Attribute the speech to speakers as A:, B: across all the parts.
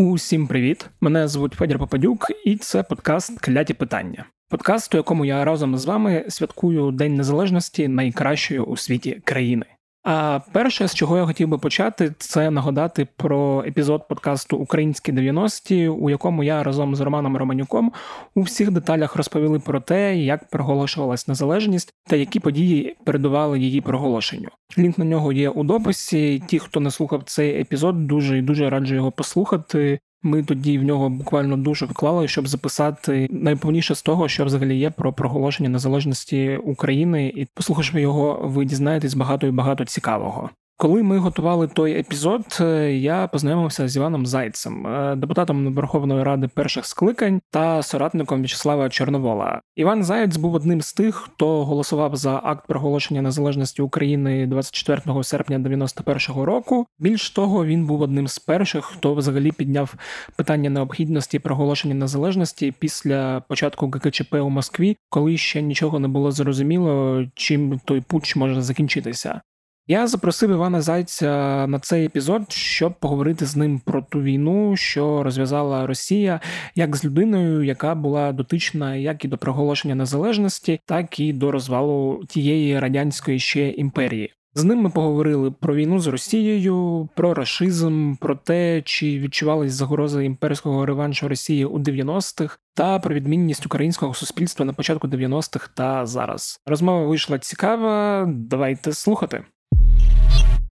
A: Усім привіт! Мене звуть Федір Попадюк, і це подкаст Кляті питання. Подкаст, у якому я разом з вами святкую День Незалежності найкращої у світі країни. А перше, з чого я хотів би почати, це нагадати про епізод подкасту Українські 90-ті, у якому я разом з Романом Романюком у всіх деталях розповіли про те, як проголошувалась незалежність та які події передували її проголошенню. Лінк на нього є у дописі. Ті, хто не слухав цей епізод, дуже і дуже раджу його послухати. Ми тоді в нього буквально душу вклали, щоб записати найповніше з того, що взагалі є про проголошення незалежності України, і послухавши його, ви дізнаєтесь багато і багато цікавого. Коли ми готували той епізод, е, я познайомився з Іваном Зайцем, е, депутатом Верховної Ради перших скликань та соратником В'ячеслава Чорновола. Іван Заєць був одним з тих, хто голосував за акт проголошення незалежності України 24 серпня 91-го року. Більш того, він був одним з перших, хто взагалі підняв питання необхідності проголошення незалежності після початку ГКЧП у Москві, коли ще нічого не було зрозуміло, чим той путч може закінчитися. Я запросив Івана Зайця на цей епізод, щоб поговорити з ним про ту війну, що розв'язала Росія, як з людиною, яка була дотична як і до проголошення незалежності, так і до розвалу тієї радянської ще імперії. З ним ми поговорили про війну з Росією, про рашизм, про те, чи відчувались загрози імперського реваншу Росії у 90-х, та про відмінність українського суспільства на початку 90-х та зараз. Розмова вийшла цікава. Давайте слухати.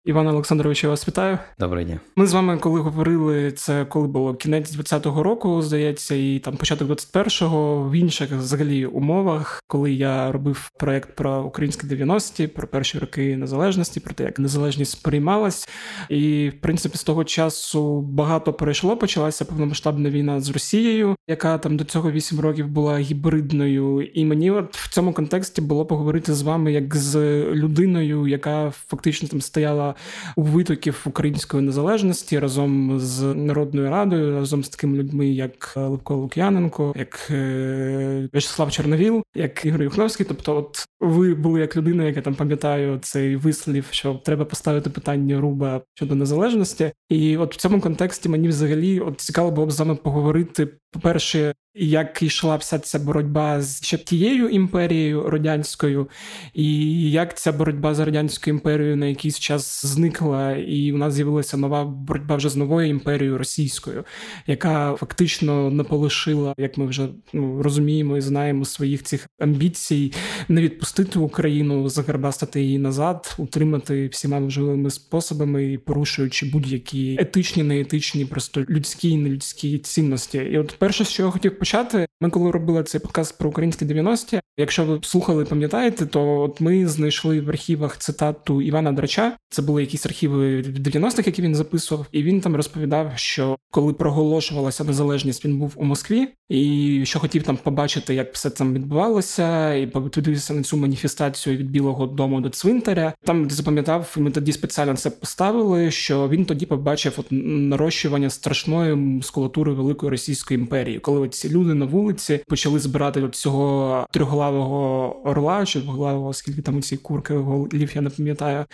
A: Іван Олександрович, я вас вітаю.
B: Доброго дня.
A: Ми з вами, коли говорили, це коли було кінець 20-го року, здається, і там початок 21-го, в інших взагалі умовах, коли я робив проект про українські 90-ті, про перші роки незалежності, про те, як незалежність сприймалась. І в принципі з того часу багато перейшло. Почалася повномасштабна війна з Росією, яка там до цього 8 років була гібридною. І мені от в цьому контексті було поговорити з вами як з людиною, яка фактично там стояла витоків української незалежності разом з Народною Радою, разом з такими людьми, як Левко Лук'яненко, як е, В'ячеслав Чорновіл, як Ігор Юхновський. Тобто, от ви були як людина, яка там пам'ятаю цей вислів, що треба поставити питання руба щодо незалежності. І от в цьому контексті мені взагалі от цікаво було б з вами поговорити. По перше, як йшла вся ця боротьба з ще тією імперією радянською, і як ця боротьба з радянською імперією на якийсь час зникла, і у нас з'явилася нова боротьба вже з новою імперією російською, яка фактично не полишила, як ми вже ну, розуміємо і знаємо, своїх цих амбіцій не відпустити Україну, загарбастати її назад, утримати всіма можливими способами, і порушуючи будь-які етичні, неетичні, просто людські і нелюдські цінності. І от перше, що я хотів почати. Ми коли робили цей подкаст про українські 90-ті, Якщо ви слухали, пам'ятаєте, то от ми знайшли в архівах цитату Івана Драча. Це були якісь архіви 90-х, які він записував, і він там розповідав, що коли проголошувалася незалежність, він був у Москві, і що хотів там побачити, як все там відбувалося, і подивитися на цю маніфестацію від Білого Дому до цвинтаря. Там запам'ятав, ми тоді спеціально це поставили. Що він тоді побачив от нарощування страшної мускулатури великої російської імперії, коли ці люди на вулиці почали збирати от цього трьохглавого орла чи двоглавого, скільки там у ці курки голів, я не пам'ятаю.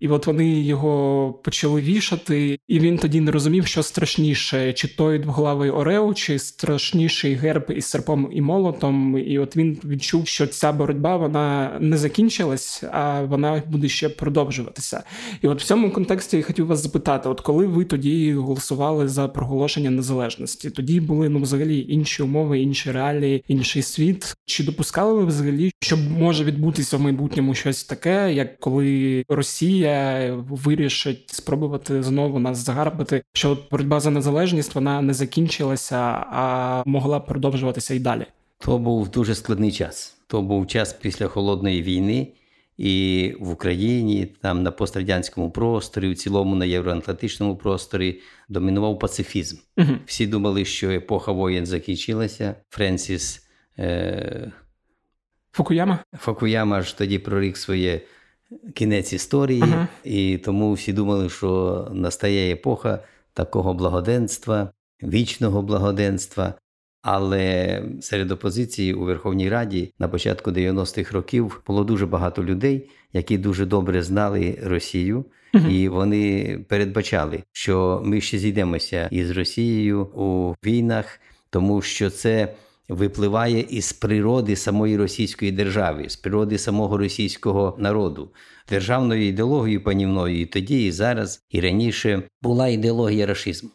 A: І от вони його почали вішати, і він тоді не розумів, що страшніше, чи той двоглавий орел, чи страшніший герб із серпом і молотом. І от він відчув, що ця боротьба вона не закінчилась, а вона буде ще продовжуватися. І от в цьому контексті я хотів вас запитати: от коли ви тоді голосували за проголошення незалежності, тоді були ну взагалі інші умови, інші реалії, інший світ. Чи допускали ви взагалі, що може відбутися в майбутньому щось таке, як коли Росія вирішить спробувати знову нас загарбати, що боротьба за незалежність вона не закінчилася, а могла продовжуватися і далі?
B: То був дуже складний час. То був час після холодної війни. І в Україні, там на пострадянському просторі, в цілому на євроатлантичному просторі домінував пацифізм. Угу. Всі думали, що епоха воєн закінчилася. Френсіс е...
A: Фукуяма
B: Фукуяма ж тоді прорік своє кінець історії, угу. і тому всі думали, що настає епоха такого благоденства, вічного благоденства. Але серед опозиції у Верховній Раді на початку 90-х років було дуже багато людей, які дуже добре знали Росію, і вони передбачали, що ми ще зійдемося із Росією у війнах, тому що це випливає із природи самої російської держави, з природи самого російського народу. Державною ідеологією панівною і тоді, і зараз, і раніше була ідеологія рашизму.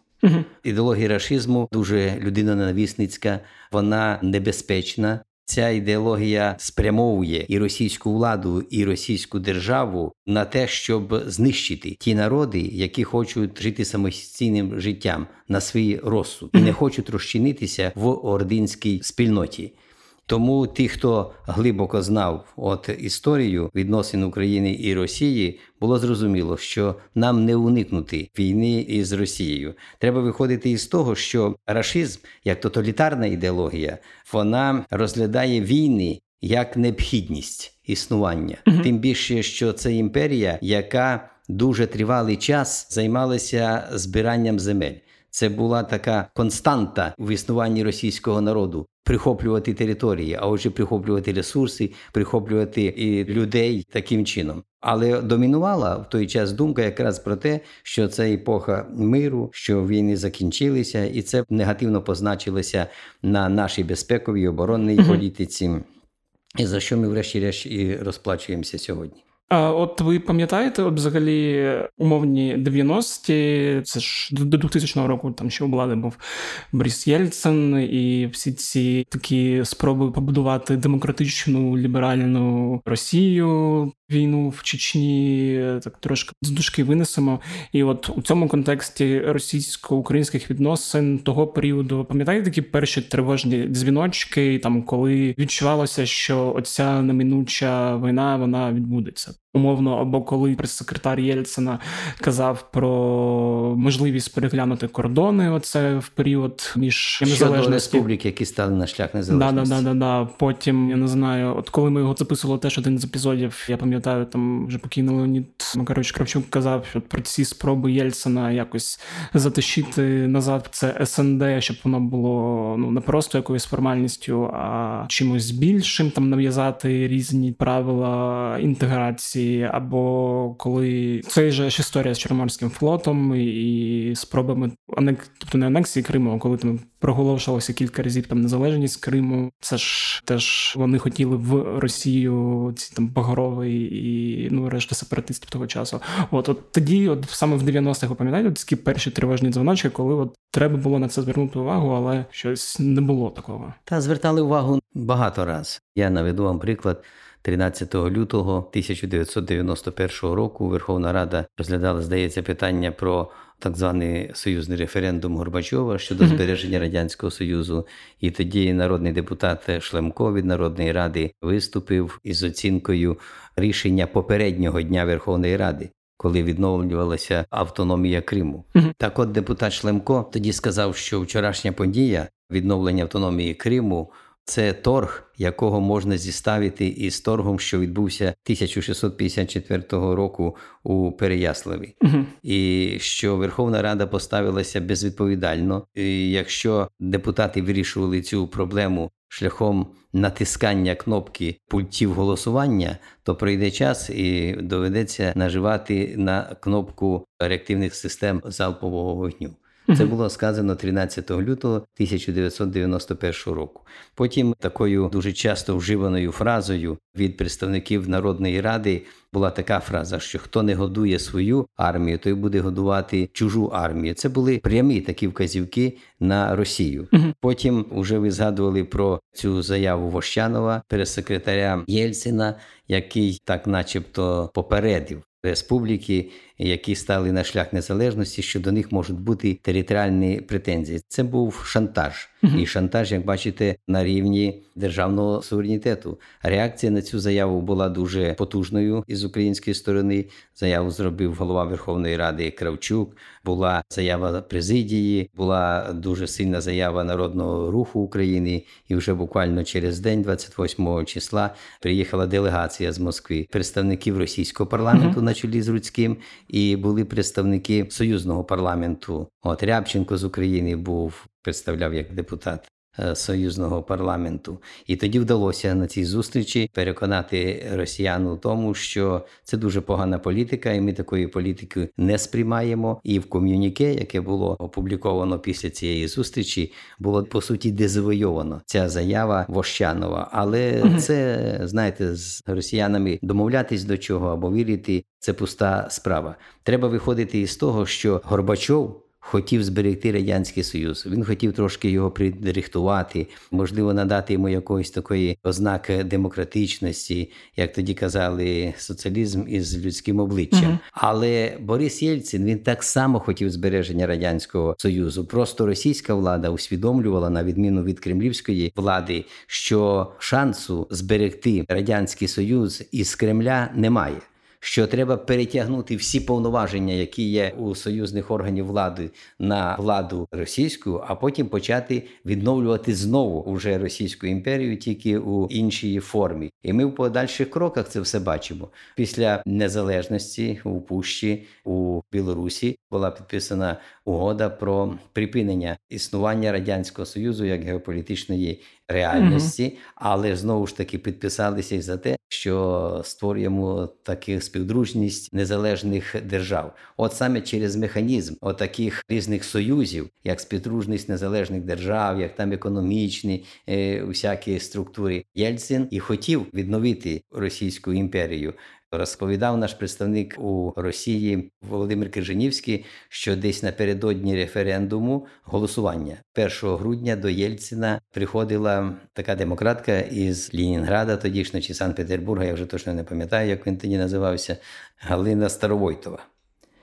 B: Ідеологія рашизму дуже людина людиноненависницька, вона небезпечна. Ця ідеологія спрямовує і російську владу, і російську державу на те, щоб знищити ті народи, які хочуть жити самостійним життям на свій розсуд і не хочуть розчинитися в ординській спільноті. Тому ті, хто глибоко знав от історію відносин України і Росії, було зрозуміло, що нам не уникнути війни із Росією. Треба виходити із того, що рашизм, як тоталітарна ідеологія, вона розглядає війни як необхідність існування. Тим більше, що це імперія, яка дуже тривалий час займалася збиранням земель. Це була така константа в існуванні російського народу прихоплювати території, а отже, прихоплювати ресурси, прихоплювати і людей таким чином. Але домінувала в той час думка якраз про те, що це епоха миру, що війни закінчилися, і це негативно позначилося на нашій безпековій оборонній політиці. І за що ми, врешті-решт, і розплачуємося сьогодні.
A: А от ви пам'ятаєте, от взагалі умовні 90-ті, це ж до 2000 року, там ще у влади був Борис Єльцин, і всі ці такі спроби побудувати демократичну ліберальну Росію, війну в Чечні, так трошки з дужки винесемо. І от у цьому контексті російсько-українських відносин того періоду, пам'ятаєте такі перші тривожні дзвіночки, там коли відчувалося, що оця неминуча війна вона відбудеться. Умовно, або коли прес-секретар Єльцина казав про можливість переглянути кордони, оце в період між незалежності.
B: республіки, які стали на шлях
A: Да, да, да, да, да. Потім я не знаю, от коли ми його записували, теж один з епізодів, я пам'ятаю, там вже покійний Леонід Макарович Кравчук казав що про ці спроби Єльцина якось затащити назад це СНД, щоб воно було ну не просто якоюсь формальністю, а чимось більшим, там нав'язати різні правила інтеграції, або коли це ж історія з Чорноморським флотом і спробами анек... тобто не анексії Криму, а коли там проголошувалося кілька разів там незалежність Криму. Це ж теж вони хотіли в Росію ці там Багровий і ну решта сепаратистів того часу. От от тоді, от саме в 90-х, ви пам'ятаєте, такі перші тривожні дзвоночки, коли от треба було на це звернути увагу, але щось не було такого.
B: Та звертали увагу багато раз. Я наведу вам приклад. 13 лютого 1991 року Верховна Рада розглядала, здається, питання про так званий союзний референдум Горбачова щодо збереження радянського союзу. І тоді народний депутат Шлемко від Народної ради виступив із оцінкою рішення попереднього дня Верховної Ради. Коли відновлювалася автономія Криму,
A: Мгм.
B: так от депутат Шлемко тоді сказав, що вчорашня подія відновлення автономії Криму це торг, якого можна зіставити із торгом, що відбувся 1654 року у Переяславі.
A: Угу.
B: І що Верховна Рада поставилася безвідповідально. І якщо депутати вирішували цю проблему шляхом натискання кнопки пультів голосування, то пройде час і доведеться наживати на кнопку реактивних систем залпового вогню. Це було сказано 13 лютого 1991 року. Потім такою дуже часто вживаною фразою від представників Народної ради була така фраза, що хто не годує свою армію, той буде годувати чужу армію. Це були прямі такі вказівки на Росію. Потім вже ви згадували про цю заяву Вощанова, прес-секретаря Єльцина, який так, начебто, попередив республіки, які стали на шлях незалежності, що до них можуть бути територіальні претензії. Це був шантаж, і шантаж, як бачите, на рівні державного суверенітету. Реакція на цю заяву була дуже потужною із української сторони. Заяву зробив голова Верховної Ради Кравчук. Була заява президії, була дуже сильна заява народного руху України. І вже буквально через день, 28 числа, приїхала делегація з Москви представників російського парламенту на чолі з Руцьким, і були представники союзного парламенту. От Рябченко з України був представляв як депутат. Е, союзного парламенту. І тоді вдалося на цій зустрічі переконати росіян у тому, що це дуже погана політика, і ми такої політики не сприймаємо. І в ком'юніке, яке було опубліковано після цієї зустрічі, було по суті дезавойовано ця заява Вощанова. Але це знаєте, з росіянами домовлятись до чого або вірити це пуста справа. Треба виходити із того, що Горбачов. Хотів зберегти радянський союз. Він хотів трошки його підрихтувати, можливо, надати йому якоїсь такої ознаки демократичності, як тоді казали, соціалізм із людським обличчям.
A: Мгм.
B: Але Борис Єльцин він так само хотів збереження радянського союзу. Просто російська влада усвідомлювала, на відміну від кремлівської влади, що шансу зберегти радянський союз із Кремля немає. Що треба перетягнути всі повноваження, які є у союзних органів влади, на владу російську, а потім почати відновлювати знову уже Російську імперію, тільки у іншій формі. І ми в подальших кроках це все бачимо. Після незалежності у Пущі у Білорусі була підписана угода про припинення існування радянського союзу як геополітичної реальності, але знову ж таки підписалися і за те, що створюємо таку співдружність незалежних держав. От саме через механізм отаких різних союзів, як співдружність незалежних держав, як там економічні е, всякі структури, Єльцин і хотів відновити Російську імперію. Розповідав наш представник у Росії Володимир Крижанівський, що десь напередодні референдуму голосування 1 грудня до Єльцина приходила така демократка із Лінінграда, тодішньо чи Санкт-Петербурга, я вже точно не пам'ятаю, як він тоді називався, Галина Старовойтова.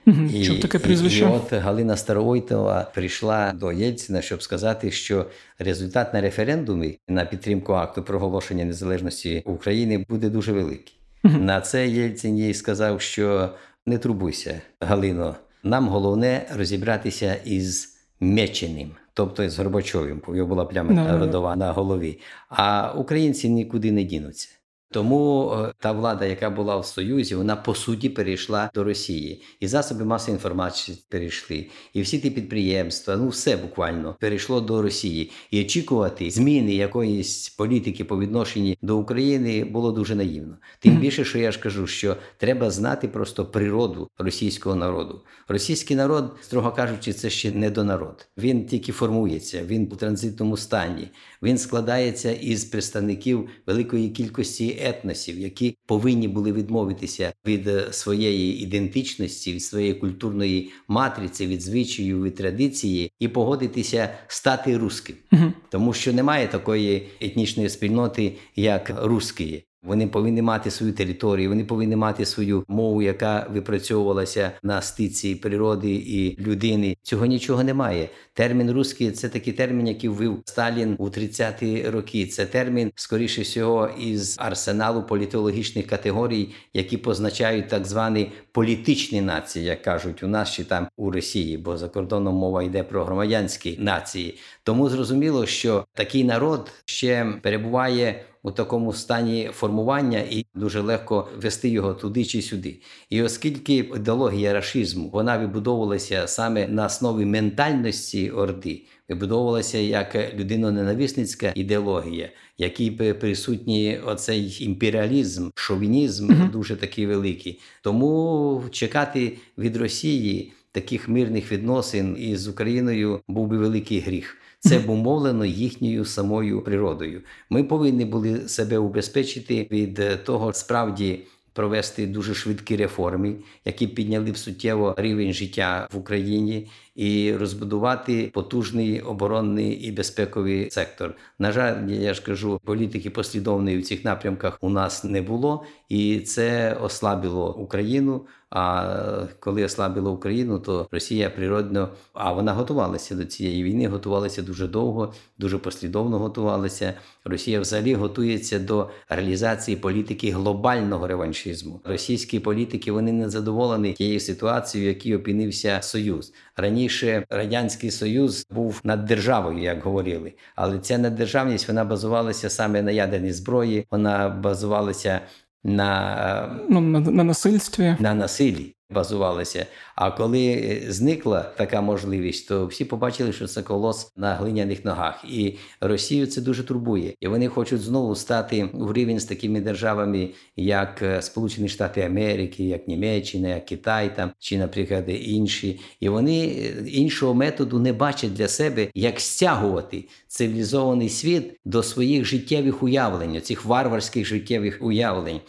A: Мгм. Чув таке
B: і,
A: прізвище.
B: і от Галина Старовойтова прийшла до Єльцина, щоб сказати, що результат на референдумі на підтримку акту проголошення незалежності України буде дуже великий. На це Єльцин їй сказав, що не турбуйся, Галино. Нам головне розібратися із Меченим, тобто з Горбачовим, бо його була пляма родова на голові. А українці нікуди не дінуться. Тому е, та влада, яка була в Союзі, вона по суті перейшла до Росії, і засоби масової інформації перейшли, і всі ті підприємства, ну все буквально перейшло до Росії. І очікувати зміни якоїсь політики по відношенні до України було дуже наївно. Тим більше, що я ж кажу, що треба знати просто природу російського народу. Російський народ, строго кажучи, це ще не до народ. Він тільки формується, він у транзитному стані. Він складається із представників великої кількості етносів, які повинні були відмовитися від е, своєї ідентичності, від своєї культурної матриці, від звичаїв, від традиції і погодитися стати русським,
A: угу.
B: Тому що немає такої етнічної спільноти, як русські. Вони повинні мати свою територію, вони повинні мати свою мову, яка випрацьовувалася на стиці природи і людини. Цього нічого немає. Термін русський це такий термін, який ввів Сталін у 30-ті роки. Це термін, скоріше всього, із арсеналу політологічних категорій, які позначають так звані політичні нації, як кажуть у нас чи там у Росії, бо за кордоном мова йде про громадянські нації. Тому зрозуміло, що такий народ ще перебуває у такому стані формування і дуже легко вести його туди чи сюди. І оскільки ідеологія рашизму вона вибудовувалася саме на основі ментальності орди, вибудовувалася як людиноненависницька ідеологія, який пи- присутній оцей імперіалізм, шовінізм дуже такий великий. Тому чекати від Росії таких мирних відносин із Україною був би великий гріх. Це обумовлено їхньою самою природою. Ми повинні були себе убезпечити від е, того, справді провести дуже швидкі реформи, які підняли б суттєво рівень життя в Україні, і розбудувати потужний оборонний і безпековий сектор. На жаль, я ж кажу, політики послідовної в цих напрямках у нас не було, і це ослабило Україну. А коли ослабило Україну, то Росія природно, а вона готувалася до цієї війни, готувалася дуже довго, дуже послідовно готувалася. Росія взагалі готується до реалізації політики глобального реваншизму. Російські політики вони не задоволені тією ситуацією, в якій опинився Союз. Раніше радянський союз був над державою, як говорили, але ця наддержавність вона базувалася саме на ядерній зброї, вона базувалася на
A: Ну, на, на насильстві.
B: на насиллі. Базувалися. А коли е, зникла така можливість, то всі побачили, що це колос на глиняних ногах. І Росію це дуже турбує. І вони хочуть знову стати в рівень з такими державами, як е, Сполучені Штати Америки, як Німеччина, як Китай там чи, наприклад, інші. І вони е, іншого методу не бачать для себе, як стягувати цивілізований світ до своїх життєвих уявлень, цих варварських життєвих уявлень.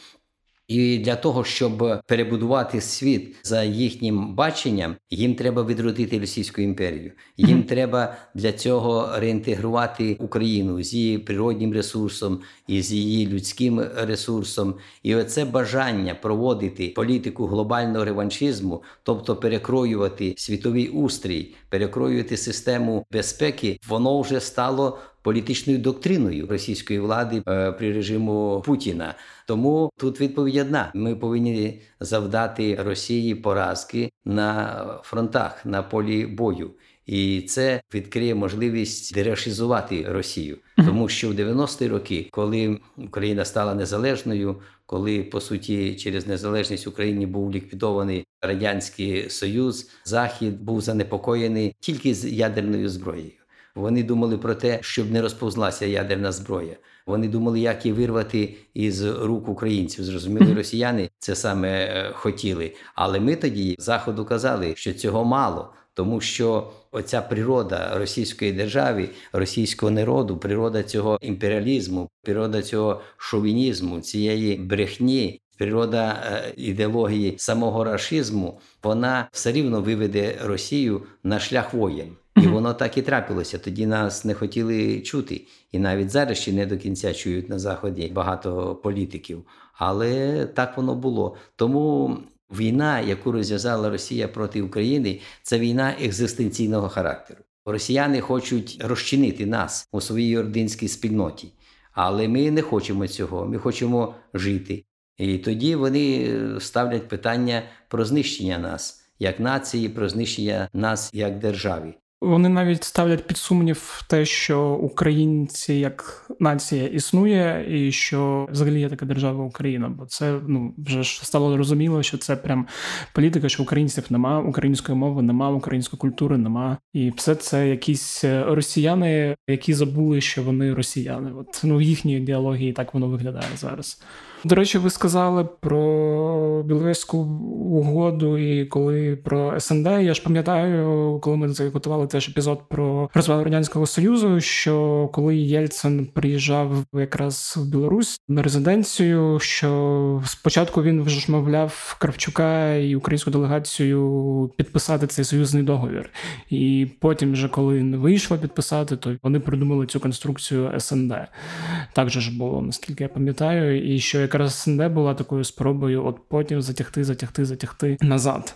B: І для того, щоб перебудувати світ за їхнім баченням, їм треба відродити Російську імперію. Їм треба для цього реінтегрувати Україну з її природнім ресурсом і з її людським ресурсом. І оце бажання проводити політику глобального реваншизму, тобто перекроювати світовий устрій, перекроювати систему безпеки, воно вже стало політичною доктриною російської влади е, при режиму Путіна. Тому тут відповідь одна: ми повинні завдати Росії поразки на фронтах на полі бою. І це відкриє можливість дерешизувати Росію, тому що в 90-ті роки, коли Україна стала незалежною, коли по суті через незалежність України був ліквідований радянський союз, захід був занепокоєний тільки з ядерною зброєю. Вони думали про те, щоб не розповзлася ядерна зброя. Вони думали, як її вирвати із рук українців. Зрозуміли, росіяни це саме е, хотіли. Але ми тоді заходу казали, що цього мало. Тому що оця природа російської держави, російського народу, природа цього імперіалізму, природа цього шовінізму, цієї брехні, природа е, ідеології самого рашизму, вона все рівно виведе Росію на шлях воєн. І воно так і трапилося. Тоді нас не хотіли чути. І навіть зараз ще не до кінця чують на заході багато політиків. Але так воно було. Тому війна, яку розв'язала Росія проти України, це війна екзистенційного характеру. Росіяни хочуть розчинити нас у своїй ординській спільноті, але ми не хочемо цього. Ми хочемо жити. І тоді вони ставлять питання про знищення нас як нації, про знищення нас як державі.
A: Вони навіть ставлять під сумнів те, що українці як нація існує, і що взагалі є така держава Україна. Бо це ну вже ж стало зрозуміло, що це прям політика, що українців нема, української мови нема, української культури нема, і все це якісь росіяни, які забули, що вони росіяни. От ну в їхній ідеології так воно виглядає зараз. До речі, ви сказали про Біловезьку угоду і коли про СНД. Я ж пам'ятаю, коли ми готували теж епізод про розвал радянського союзу. Що коли Єльцин приїжджав якраз в Білорусь на резиденцію, що спочатку він вже мовляв Кравчука і українську делегацію підписати цей союзний договір, і потім, вже коли не вийшло підписати, то вони придумали цю конструкцію СНД. Так же ж було, наскільки я пам'ятаю, і що якраз СНД була такою спробою, от потім затягти, затягти, затягти назад.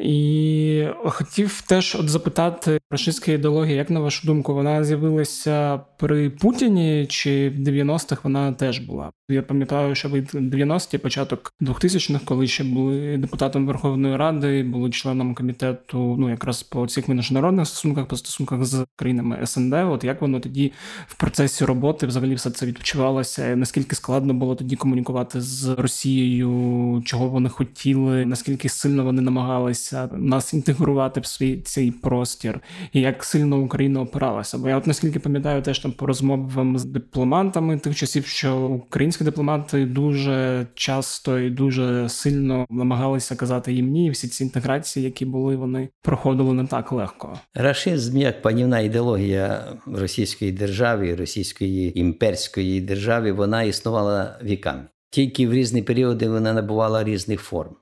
A: І хотів теж от запитати рашистська ідеологія, як на вашу думку, вона з'явилася при Путіні чи в 90-х вона теж була? Я пам'ятаю, що ви 90-ті, початок 2000-х, коли ще були депутатом Верховної Ради, були членом комітету, ну якраз по цих міжнародних стосунках, по стосунках з країнами СНД. От як воно тоді в процесі роботи взагалі все це відчувалося? Наскільки складно було тоді комунікувати з Росією, чого вони хотіли, наскільки сильно вони намагалися нас інтегрувати в свій цей простір, і як сильно Україна опиралася? Бо я от наскільки пам'ятаю, теж там по розмовам з дипломатами тих часів, що українські дипломати дуже часто і дуже сильно намагалися казати їм ні, всі ці інтеграції, які були, вони проходили не так легко.
B: Рашизм як панівна ідеологія російської держави, російської імперської держави, вона існувала віками. Тільки в різні періоди вона набувала різних форм.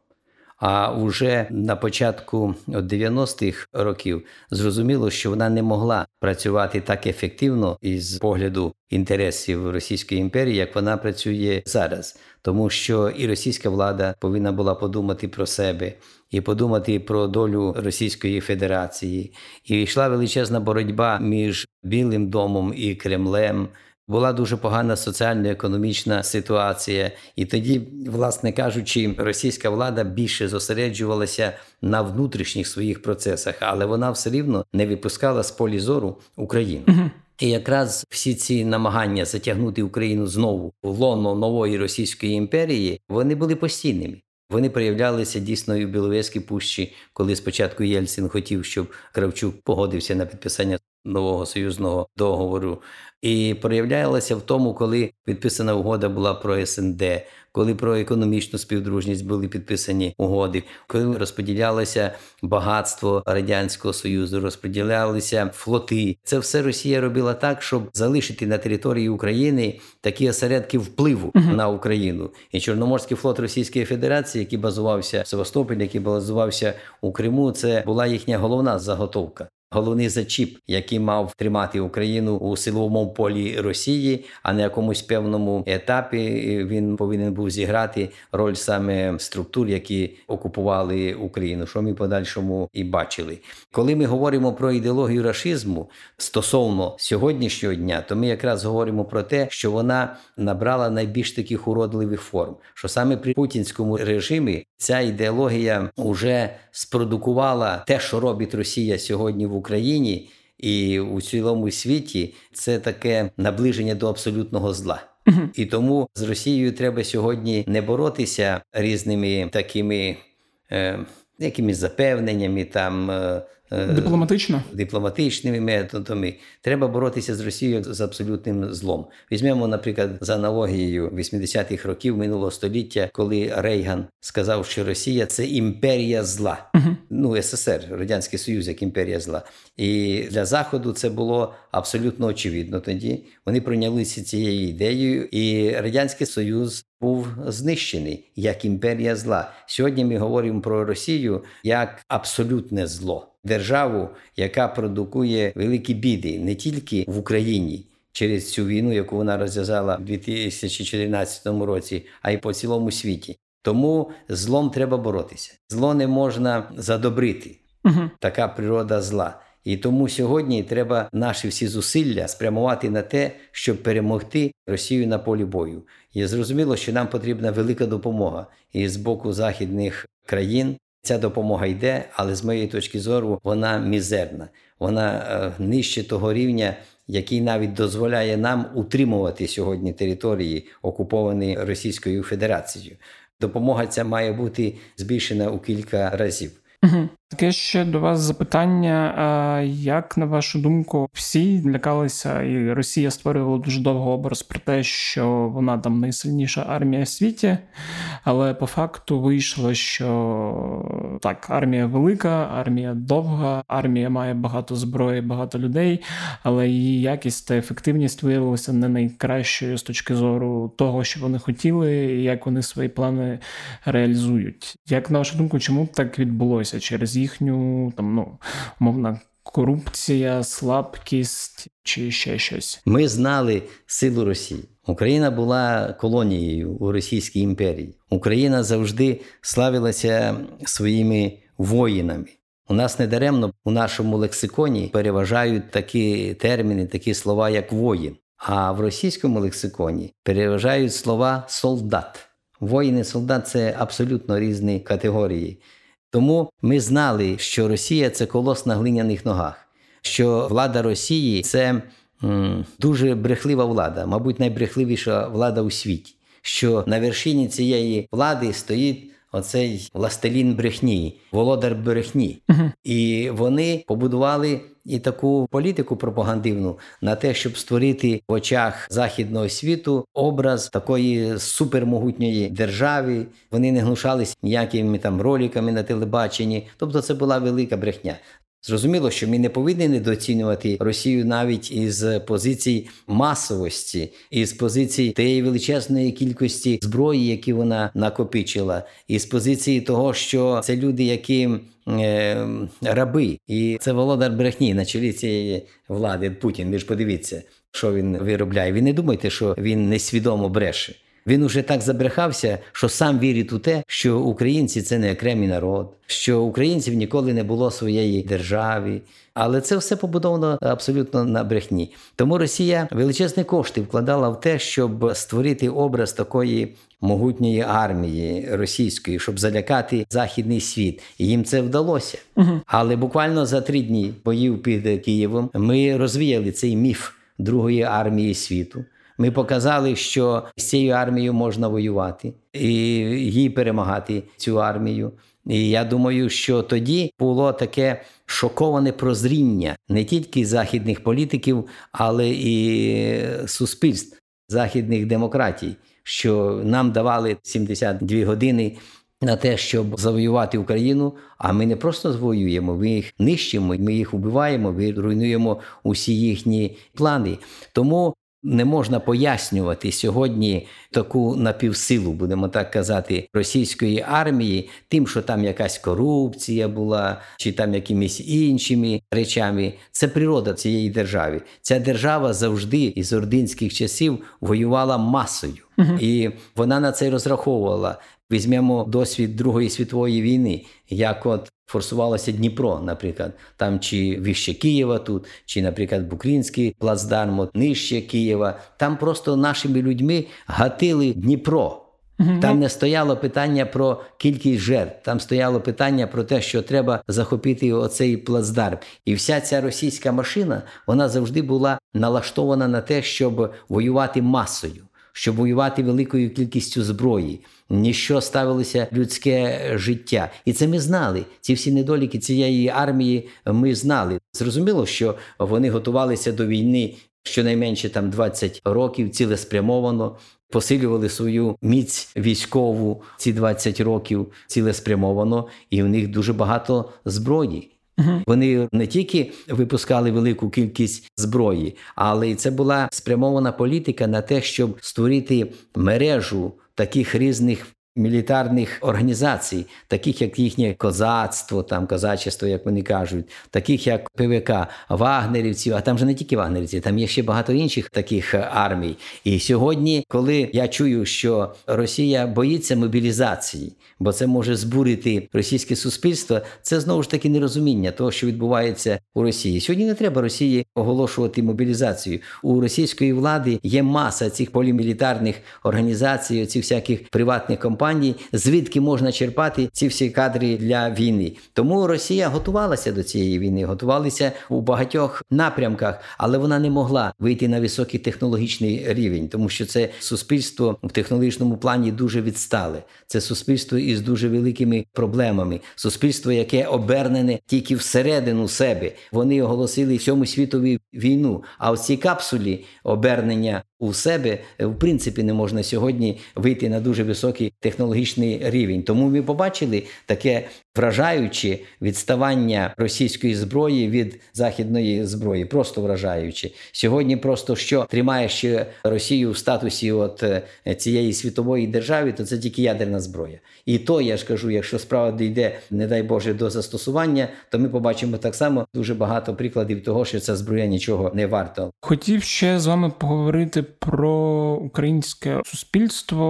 B: А вже на початку 90-х років зрозуміло, що вона не могла працювати так ефективно із погляду інтересів Російської імперії, як вона працює зараз, тому що і російська влада повинна була подумати про себе і подумати про долю Російської Федерації. І йшла величезна боротьба між Білим домом і Кремлем. Була дуже погана соціально-економічна ситуація, і тоді, власне кажучи, російська влада більше зосереджувалася на внутрішніх своїх процесах, але вона все рівно не випускала з полі зору Україну. Угу. І якраз всі ці намагання затягнути Україну знову в лоно нової Російської імперії вони були постійними. Вони проявлялися дійсно і в Біловезькій пущі, коли спочатку Єльцин хотів, щоб Кравчук погодився на підписання нового союзного договору. І проявлялася в тому, коли підписана угода була про СНД, коли про економічну співдружність були підписані угоди, коли розподілялося багатство радянського союзу, розподілялися флоти. Це все Росія робила так, щоб залишити на території України такі осередки впливу
A: Мгм.
B: на Україну. І Чорноморський флот Російської Федерації, який базувався в Севастополі, який базувався у Криму, це була їхня головна заготовка. Головний зачіп, який мав тримати Україну у силовому полі Росії, а на якомусь певному етапі він повинен був зіграти роль саме структур, які окупували Україну, що ми подальшому і бачили. Коли ми говоримо про ідеологію рашизму стосовно сьогоднішнього дня, то ми якраз говоримо про те, що вона набрала найбільш таких уродливих форм, що саме при путінському режимі ця ідеологія вже спродукувала те, що робить Росія сьогодні в Україні і у цілому світі, це таке наближення до абсолютного зла. І тому з Росією треба сьогодні не боротися різними такими е, якимись запевненнями, там е,
A: Дипломатично.
B: дипломатичними методами. Треба боротися з Росією з абсолютним злом. Візьмемо, наприклад, за аналогією 80-х років минулого століття, коли Рейган сказав, що Росія це імперія зла.
A: Мгм.
B: Ну, СССР, Радянський Союз як імперія зла. І для Заходу це було абсолютно очевидно тоді. Вони прийнялися цією ідеєю, і Радянський Союз був знищений як імперія зла. Сьогодні ми говоримо про Росію як абсолютне зло, державу, яка продукує великі біди не тільки в Україні. Через цю війну, яку вона розв'язала в 2014 році, а й по цілому світі. Тому злом треба боротися. Зло не можна задобрити.
A: Мгм.
B: Така природа зла. І тому сьогодні треба наші всі зусилля спрямувати на те, щоб перемогти Росію на полі бою. І зрозуміло, що нам потрібна велика допомога і з боку західних країн. Ця допомога йде, але з моєї точки зору вона мізерна. Вона е, нижче того рівня, який навіть дозволяє нам утримувати сьогодні території, окуповані Російською Федерацією. Допомога ця має бути збільшена у кілька разів.
A: Мгм. Таке ще до вас запитання. Як на вашу думку, всі лякалися, і Росія створювала дуже довго образ про те, що вона там найсильніша армія в світі, але по факту вийшло, що так, армія велика, армія довга, армія має багато зброї, багато людей, але її якість та ефективність виявилася не найкращою з точки зору того, що вони хотіли, і як вони свої плани реалізують. Як на вашу думку, чому так відбулося? Через їхню там ну умовна корупція, слабкість чи ще щось?
B: Ми знали силу Росії. Україна була колонією у Російській імперії. Україна завжди славилася своїми воїнами. У нас недаремно у нашому лексиконі переважають такі терміни, такі слова, як воїн. А в російському лексиконі переважають слова солдат. Воїн і солдат це абсолютно різні категорії. Тому ми знали, що Росія це колос на глиняних ногах, що влада Росії це м, дуже брехлива влада, мабуть, найбрехливіша влада у світі. Що на вершині цієї влади стоїть оцей властелін брехні, володар брехні.
A: Мгм.
B: І вони побудували і таку політику пропагандивну на те, щоб створити в очах західного світу образ такої супермогутньої держави. Вони не гнушались ніякими там роликами на телебаченні. Тобто, це була велика брехня. Зрозуміло, що ми не повинні недооцінювати Росію навіть із позицій масовості, із позицій тієї величезної кількості зброї, які вона накопичила, і з позиції того, що це люди, які е, раби, і це володар брехні на чолі цієї влади Путін. Ви ж подивіться, що він виробляє. Ви не думайте, що він несвідомо бреше. Він уже так забрехався, що сам вірить у те, що українці це не окремий народ, що українців ніколи не було своєї держави. Але це все побудовано абсолютно на брехні. Тому Росія величезні кошти вкладала в те, щоб створити образ такої могутньої армії російської, щоб залякати західний світ. І їм це вдалося.
A: Мгм.
B: Але буквально за три дні боїв під Києвом ми розвіяли цей міф Другої армії світу. Ми показали, що з цією армією можна воювати і їй перемагати цю армію. І я думаю, що тоді було таке шоковане прозріння не тільки західних політиків, але і суспільств західних демократій, що нам давали 72 години. На те, щоб завоювати Україну, а ми не просто завоюємо, ми їх нищимо, ми їх вбиваємо, ми руйнуємо усі їхні плани. Тому не можна пояснювати сьогодні таку напівсилу, будемо так казати, російської армії, тим, що там якась корупція була, чи там якимись іншими речами. Це природа цієї держави. Ця держава завжди із ординських часів воювала масою, і вона на це розраховувала. Візьмемо досвід Другої світової війни, як от форсувалося Дніпро, наприклад, там чи вище Києва тут, чи, наприклад, Букрінський плацдарм, от нижче Києва. Там просто нашими людьми гатили Дніпро. Там не стояло питання про кількість жертв, там стояло питання про те, що треба захопити оцей плацдарм. І вся ця російська машина вона завжди була налаштована на те, щоб воювати масою, щоб воювати великою кількістю зброї. Ніщо ставилося людське життя, і це ми знали. Ці всі недоліки цієї армії ми знали. Зрозуміло, що вони готувалися до війни щонайменше там 20 років, цілеспрямовано. Посилювали свою міць військову ці 20 років цілеспрямовано, і в них дуже багато зброї. Uh-huh. Вони не тільки випускали велику кількість зброї, але й це була спрямована політика на те, щоб створити мережу таких різних мілітарних організацій, таких як їхнє козацтво, там козачество, як вони кажуть, таких як ПВК, Вагнерівців, а там же не тільки Вагнерівці, там є ще багато інших таких армій. І сьогодні, коли я чую, що Росія боїться мобілізації, бо це може збурити російське суспільство, це знову ж таки нерозуміння того, що відбувається у Росії. Сьогодні не треба Росії оголошувати мобілізацію. У російської влади є маса цих полімілітарних організацій, цих всяких приватних компаній, звідки можна черпати ці всі кадри для війни. Тому Росія готувалася до цієї війни, готувалася у багатьох напрямках, але вона не могла вийти на високий технологічний рівень, тому що це суспільство в технологічному плані дуже відстале. Це суспільство із дуже великими проблемами. Суспільство, яке обернене тільки всередину себе. Вони оголосили всьому світові війну. А в цій капсулі обернення у себе в принципі не можна сьогодні вийти на дуже високий технологічний рівень. Тому ми побачили таке вражаюче відставання російської зброї від західної зброї, просто вражаюче. Сьогодні просто що тримає ще Росію в статусі от цієї світової держави, то це тільки ядерна зброя. І то я ж кажу, якщо справа дійде, не дай Боже, до застосування, то ми побачимо так само дуже багато прикладів того, що ця зброя нічого не варта.
A: Хотів ще з вами поговорити про українське суспільство,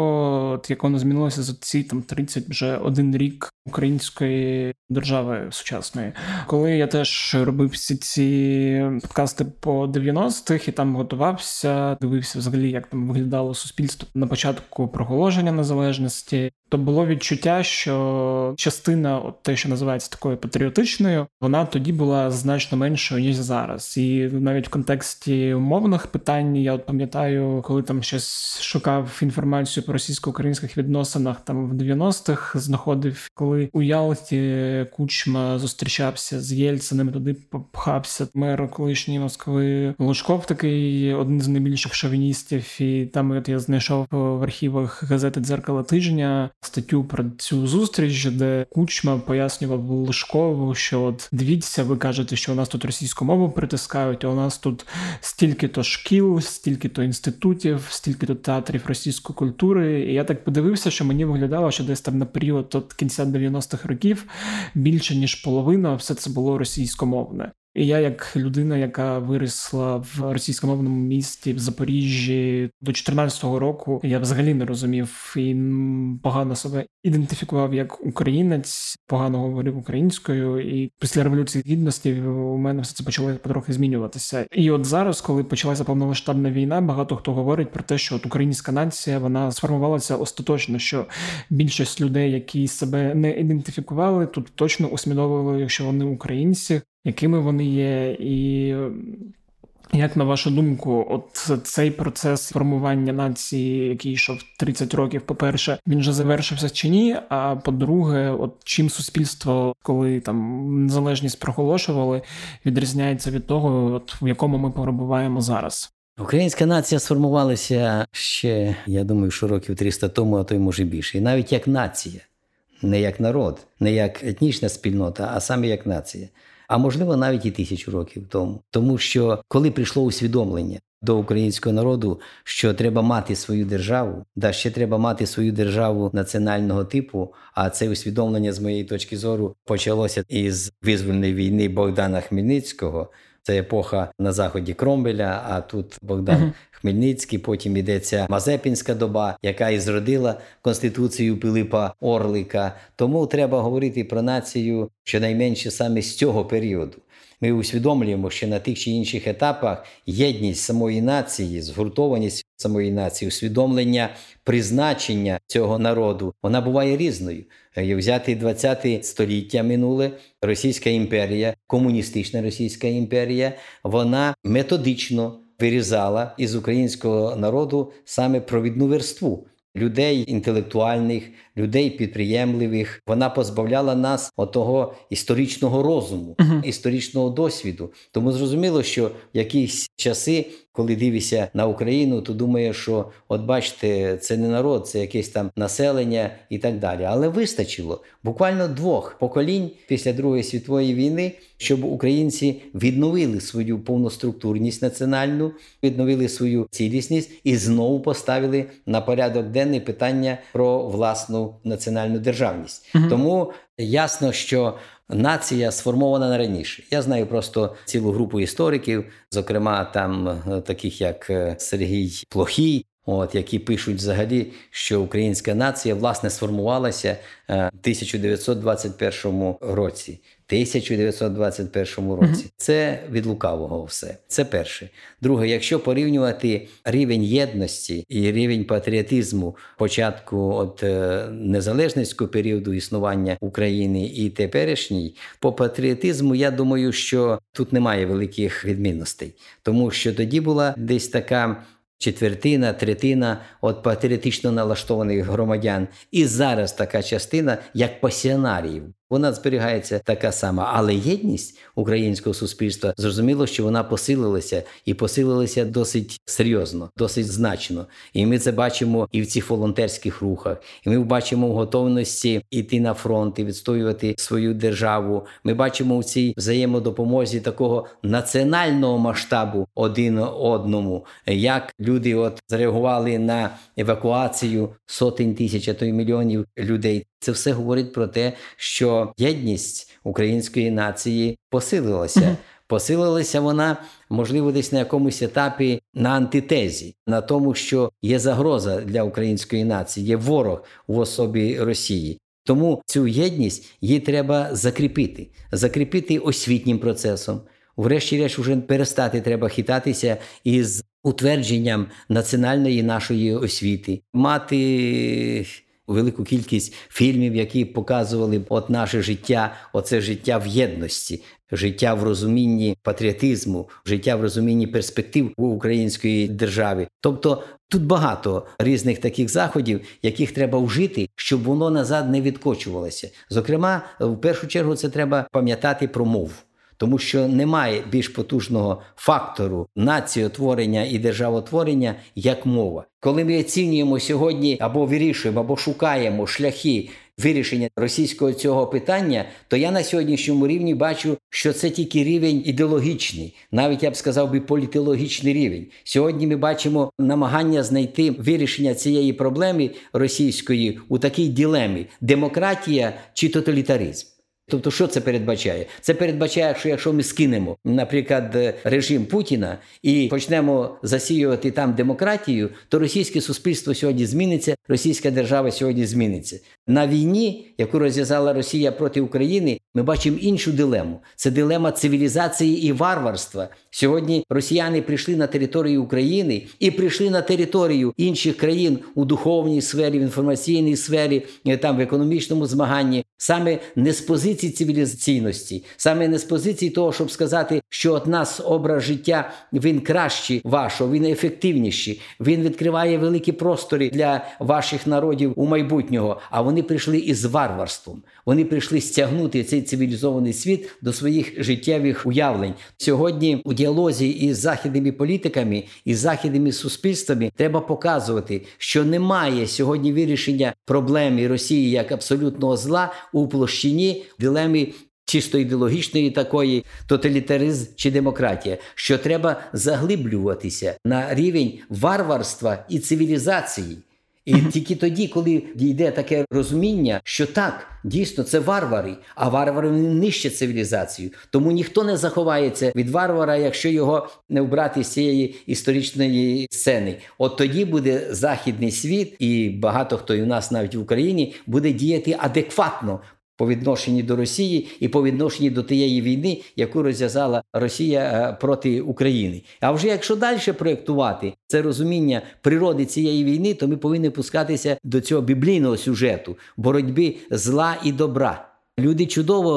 A: от як воно змінилося за ці там 30 вже один рік української держави сучасної. Коли я теж робив всі ці подкасти по 90-х і там готувався, дивився взагалі, як там виглядало суспільство на початку проголошення незалежності. То було відчуття, що частина, от те, що називається такою патріотичною, вона тоді була значно меншою ніж зараз. І навіть в контексті умовних питань я от пам'ятаю, коли там щось шукав інформацію про російсько-українських відносинах там в 90-х, знаходив, коли у Ялті Кучма зустрічався з Єльциним, туди попхався мер колишньої Москви Лужков, такий один з найбільших шовіністів. І там от я знайшов в архівах газети Дзеркало тижня статтю про цю зустріч, де Кучма пояснював Лужкову, що от дивіться, ви кажете, що у нас тут російську мову притискають, а у нас тут стільки-то шкіл, стільки-то інститутів, стільки-то театрів російської культури. І я так подивився, що мені виглядало, що десь там на період от кінця 90-х років більше ніж половина, все це було російськомовне. І я, як людина, яка виросла в російськомовному місті в Запоріжжі до 14-го року, я взагалі не розумів і погано себе ідентифікував як українець, погано говорив українською. І після революції гідності у мене все це почало потрохи змінюватися. І от зараз, коли почалася повномасштабна війна, багато хто говорить про те, що от українська нація вона сформувалася остаточно, що більшість людей, які себе не ідентифікували, тут точно усвідомили, що вони українці якими вони є, і Як на вашу думку, от цей процес формування нації, який йшов 30 років, по-перше, він вже завершився чи ні? А по-друге, от чим суспільство, коли там незалежність проголошували, відрізняється від того, от в якому ми перебуваємо зараз?
B: Українська нація сформувалася ще, я думаю, що років 300 тому, а то й може більше. І навіть як нація, не як народ, не як етнічна спільнота, а саме як нація. А можливо, навіть і тисячу років тому. Тому що коли прийшло усвідомлення до українського народу, що треба мати свою державу, да ще треба мати свою державу національного типу. А це усвідомлення, з моєї точки зору, почалося із визвольної війни Богдана Хмельницького. Це епоха на заході Кромвеля, а тут Богдан uh-huh. Хмельницький. Потім йдеться Мазепінська доба, яка і зродила конституцію Пилипа Орлика. Тому треба говорити про націю щонайменше саме з цього періоду. Ми усвідомлюємо, що на тих чи інших етапах єдність самої нації, згуртованість самої нації, усвідомлення призначення цього народу, вона буває різною. Як взяти 20 століття минуле, Російська імперія, комуністична Російська імперія, вона методично вирізала із українського народу саме провідну верству людей інтелектуальних, людей підприємливих. Вона позбавляла нас отого історичного розуму, uh-huh. історичного досвіду. Тому зрозуміло, що в якісь часи, коли дивишся на Україну, то думаєш, що от бачите, це не народ, це якесь там населення і так далі. Але вистачило буквально двох поколінь після Другої світової війни, щоб українці відновили свою повноструктурність національну, відновили свою цілісність і знову поставили на порядок денний питання про власну національну державність. uh Тому ясно, що нація сформована раніше. Я знаю просто цілу групу істориків, зокрема там е, таких як е, Сергій Плохій. От які пишуть взагалі, що українська нація власне сформувалася в 1921 році. 1921 році. Це від лукавого все. Це перше. Друге, якщо порівнювати рівень єдності і рівень патріотизму початку от е, незалежницького періоду існування України і теперішній, по патріотизму, я думаю, що тут немає великих відмінностей, тому що тоді була десь така четвертина, третина от патріотично налаштованих громадян. І зараз така частина, як пасіонарів. Вона зберігається така сама, але єдність українського суспільства зрозуміло, що вона посилилася і посилилася досить серйозно, досить значно. І ми це бачимо і в цих волонтерських рухах. І ми бачимо в готовності йти на фронт і відстоювати свою державу. Ми бачимо в цій взаємодопомозі такого національного масштабу один одному, як люди от зреагували на евакуацію сотень тисяч, а то й мільйонів людей. Це все говорить про те, що єдність української нації посилилася. Посилилася вона, можливо, десь на якомусь етапі на антитезі, на тому, що є загроза для української нації, є ворог в особі Росії. Тому цю єдність її треба закріпити, закріпити освітнім процесом. Врешті-решт, вже перестати треба хитатися із утвердженням національної нашої освіти, мати велику кількість фільмів, які показували от наше життя, оце життя в єдності, життя в розумінні патріотизму, життя в розумінні перспектив у української держави. Тобто тут багато різних таких заходів, яких треба вжити, щоб воно назад не відкочувалося. Зокрема, в першу чергу це треба пам'ятати про мову тому що немає більш потужного фактору націотворення і державотворення як мова. Коли ми оцінюємо сьогодні або вирішуємо, або шукаємо шляхи вирішення російського цього питання, то я на сьогоднішньому рівні бачу, що це тільки рівень ідеологічний, навіть я б сказав би політологічний рівень. Сьогодні ми бачимо намагання знайти вирішення цієї проблеми російської у такій дилемі: демократія чи тоталітаризм. Тобто, що це передбачає? Це передбачає, що якщо ми скинемо, наприклад, режим Путіна і почнемо засіювати там демократію, то російське суспільство сьогодні зміниться, російська держава сьогодні зміниться. На війні, яку розв'язала Росія проти України, ми бачимо іншу дилему: це дилема цивілізації і варварства. Сьогодні росіяни прийшли на територію України і прийшли на територію інших країн у духовній сфері, в інформаційній сфері, там в економічному змаганні, саме не з позиції позиції цивілізаційності, саме не з позиції того, щоб сказати, що от нас образ життя він кращий вашого, він ефективніший, він відкриває великі простори для ваших народів у майбутнього. А вони прийшли із варварством. Вони прийшли стягнути цей цивілізований світ до своїх життєвих уявлень. Сьогодні у діалозі із західними політиками і західними суспільствами треба показувати, що немає сьогодні вирішення проблеми Росії як абсолютного зла у площині дилеми. Чисто ідеологічної такої тоталітаризм чи демократія, що треба заглиблюватися на рівень варварства і цивілізації. І тільки тоді, коли дійде таке розуміння, що так, дійсно це варвари, а варвари нищать цивілізацію. Тому ніхто не заховається від варвара, якщо його не вбрати з цієї історичної сцени. От тоді буде західний світ, і багато хто і у нас навіть в Україні буде діяти адекватно по відношенню до Росії і по відношенню до тієї війни, яку розв'язала Росія е, проти України. А вже якщо далі проєктувати це розуміння природи цієї війни, то ми повинні пускатися до цього біблійного сюжету боротьби зла і добра. Люди чудово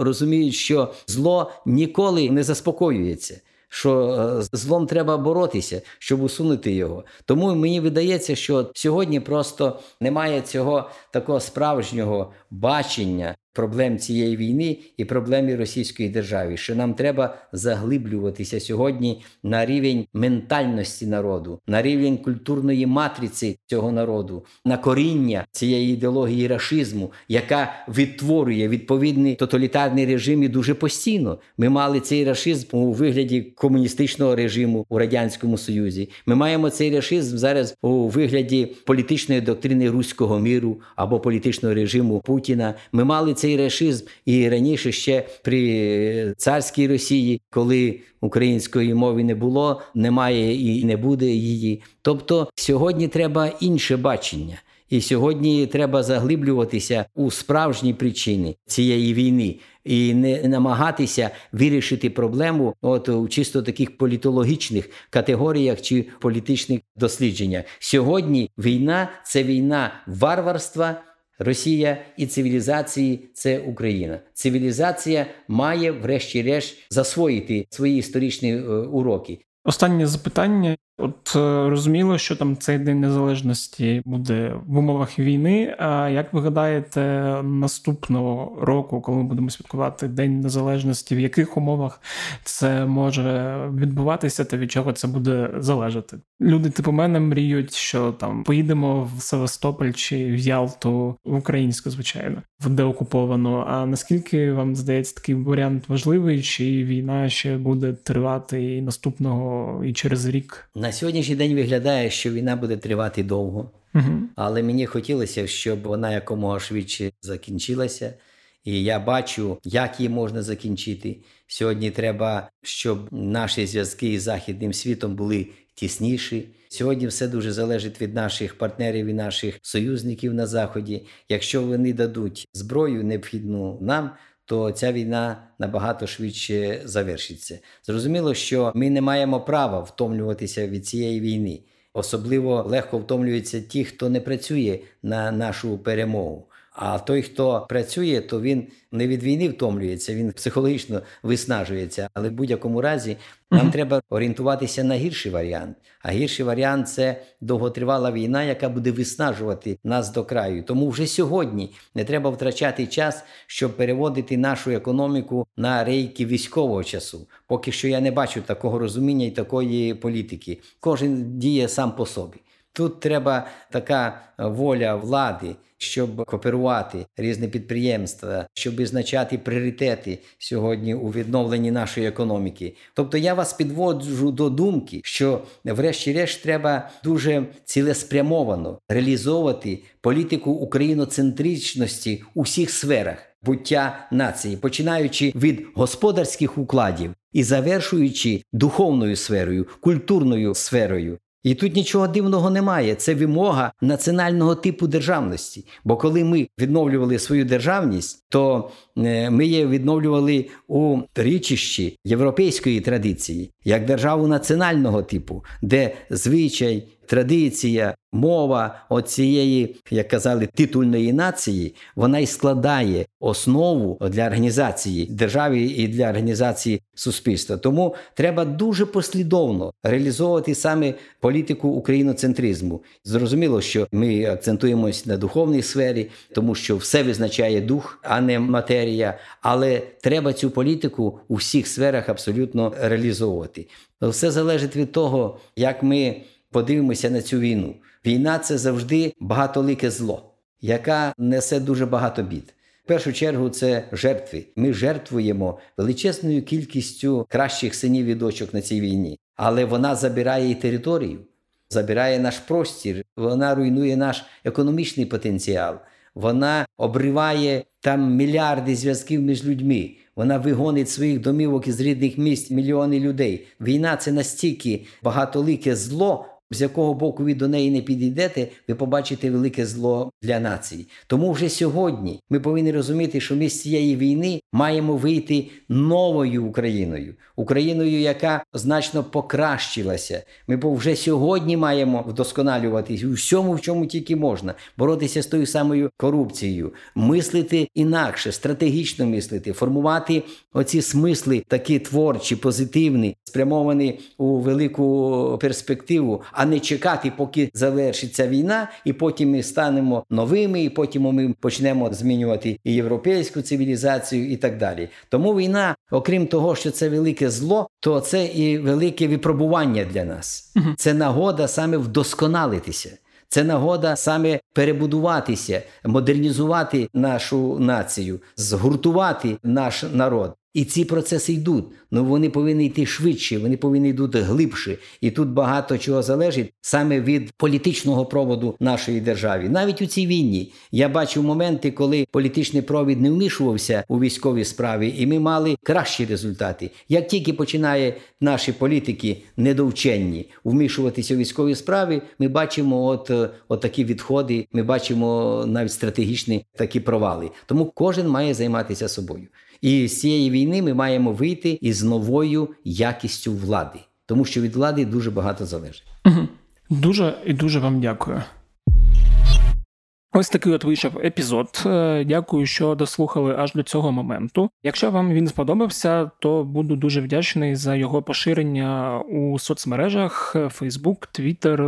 B: е, розуміють, що зло ніколи не заспокоюється що е, злом треба боротися, щоб усунути його. Тому мені видається, що сьогодні просто немає цього такого справжнього бачення проблем цієї війни і проблеми російської держави, що нам треба заглиблюватися сьогодні на рівень ментальності народу, на рівень культурної матриці цього народу, на коріння цієї ідеології рашизму, яка відтворює відповідний тоталітарний режим і дуже постійно. Ми мали цей рашизм у вигляді комуністичного режиму у радянському союзі. Ми маємо цей рашизм зараз у вигляді політичної доктрини руського міру або політичного режиму Путіна. Ми мали цей рашизм і раніше ще при царській Росії, коли української мови не було, немає і не буде її. Тобто сьогодні треба інше бачення. І сьогодні треба заглиблюватися у справжні причини цієї війни і не намагатися вирішити проблему от у чисто таких політологічних категоріях чи політичних дослідженнях. Сьогодні війна це війна варварства. Росія і цивілізації це Україна. Цивілізація має, врешті-решт, засвоїти свої історичні е, уроки.
A: Останнє запитання: От е, розуміло, що там цей день незалежності буде в умовах війни. А як ви гадаєте, наступного року, коли ми будемо святкувати День Незалежності, в яких умовах це може відбуватися, та від чого це буде залежати? Люди типу мене мріють, що там поїдемо в Севастополь чи в Ялту в українську, звичайно, в деокуповану. А наскільки вам здається такий варіант важливий? Чи війна ще буде тривати і наступного і через рік?
B: На сьогоднішній день виглядає, що війна буде тривати довго, угу. але мені хотілося, щоб вона якомога швидше закінчилася. І я бачу, як її можна закінчити. Сьогодні треба, щоб наші зв'язки із західним світом були тісніші. Сьогодні все дуже залежить від наших партнерів і наших союзників на заході. Якщо вони дадуть зброю необхідну нам, то ця війна набагато швидше завершиться. Зрозуміло, що ми не маємо права втомлюватися від цієї війни. Особливо легко втомлюються ті, хто не працює на нашу перемогу. А той, хто працює, то він не від війни втомлюється, він психологічно виснажується. Але в будь-якому разі нам треба орієнтуватися на гірший варіант. А гірший варіант це довготривала війна, яка буде виснажувати нас до краю. Тому вже сьогодні не треба втрачати час, щоб переводити нашу економіку на рейки військового часу. Поки що я не бачу такого розуміння і такої політики. Кожен діє сам по собі. Тут треба така воля влади, щоб кооперувати різні підприємства, щоб визначати пріоритети сьогодні у відновленні нашої економіки. Тобто я вас підводжу до думки, що, врешті-решт, треба дуже цілеспрямовано реалізовувати політику україноцентричності у всіх сферах буття нації, починаючи від господарських укладів і завершуючи духовною сферою, культурною сферою. І тут нічого дивного немає. Це вимога національного типу державності. Бо коли ми відновлювали свою державність, то е, ми її відновлювали у річищі європейської традиції, як державу національного типу, де звичай, традиція, мова оцієї, як казали, титульної нації, вона й складає основу для організації держави і для організації суспільства. Тому треба дуже послідовно реалізовувати саме політику україноцентризму. Зрозуміло, що ми акцентуємось на духовній сфері, тому що все визначає дух, а не матерія. Але треба цю політику у всіх сферах абсолютно реалізовувати. Все залежить від того, як ми подивимося на цю війну. Війна це завжди багатолике зло, яка несе дуже багато бід. В першу чергу це жертви. Ми жертвуємо величезною кількістю кращих синів і дочок на цій війні, але вона забирає і територію, забирає наш простір, вона руйнує наш економічний потенціал, вона обриває там мільярди зв'язків між людьми. Вона вигонить своїх домівок із рідних місць мільйони людей. Війна це настільки багатолике зло з якого боку ви до неї не підійдете, ви побачите велике зло для нації. Тому вже сьогодні ми повинні розуміти, що ми з цієї війни маємо вийти новою Україною, Україною, яка значно покращилася. Ми вже сьогодні маємо вдосконалюватись у всьому, в чому тільки можна, боротися з тою самою корупцією, мислити інакше, стратегічно мислити, формувати оці смисли, такі творчі, позитивні, спрямовані у велику перспективу а не чекати, поки завершиться війна, і потім ми станемо новими, і потім ми почнемо змінювати і європейську цивілізацію, і так далі. Тому війна, окрім того, що це велике зло, то це і велике випробування для нас. Це нагода саме вдосконалитися. Це нагода саме перебудуватися, модернізувати нашу націю, згуртувати наш народ. І ці процеси йдуть. Ну вони повинні йти швидше, вони повинні йти глибше. І тут багато чого залежить саме від політичного проводу нашої держави. Навіть у цій війні я бачив моменти, коли політичний провід не вмішувався у військові справи, і ми мали кращі результати. Як тільки починає наші політики недовченні вмішуватися у військові справи, ми бачимо от, от такі відходи, ми бачимо навіть стратегічні такі провали. Тому кожен має займатися собою. І з цієї війни ми маємо вийти із новою якістю влади, тому що від влади дуже багато залежить.
A: Угу. Дуже і дуже вам дякую. Ось такий от вийшов епізод. Е, дякую, що дослухали аж до цього моменту. Якщо вам він сподобався, то буду дуже вдячний за його поширення у соцмережах: Facebook, Twitter,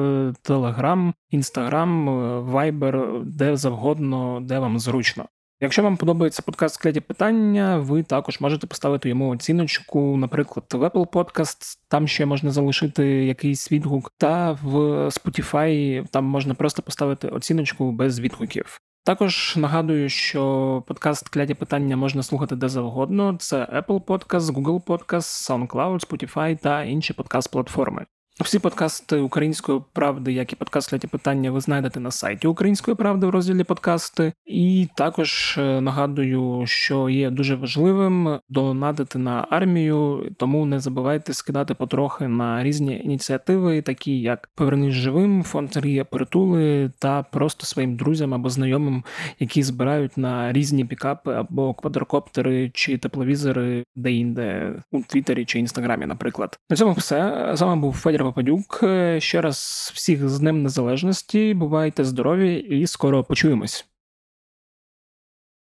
A: Telegram, Instagram, Viber, де завгодно, де вам зручно. Якщо вам подобається подкаст «Скляті питання, ви також можете поставити йому оціночку, наприклад, в Apple Podcast, там ще можна залишити якийсь відгук, та в Spotify там можна просто поставити оціночку без відгуків. Також нагадую, що подкаст «Кляті питання можна слухати де завгодно. Це Apple Podcast, Google Podcast, SoundCloud, Spotify та інші подкаст-платформи. Всі подкасти Української правди, як і подкаст «Ляті питання, ви знайдете на сайті Української правди в розділі подкасти. І також е, нагадую, що є дуже важливим донадити на армію, тому не забувайте скидати потрохи на різні ініціативи, такі як Повернись живим, фонд Рія Притули та просто своїм друзям або знайомим, які збирають на різні пікапи або квадрокоптери чи тепловізори, де-інде у Твіттері чи Інстаграмі, наприклад. На цьому все з вами був Федір. Попадюк. Ще раз всіх з ним Незалежності. Бувайте здорові і скоро почуємось.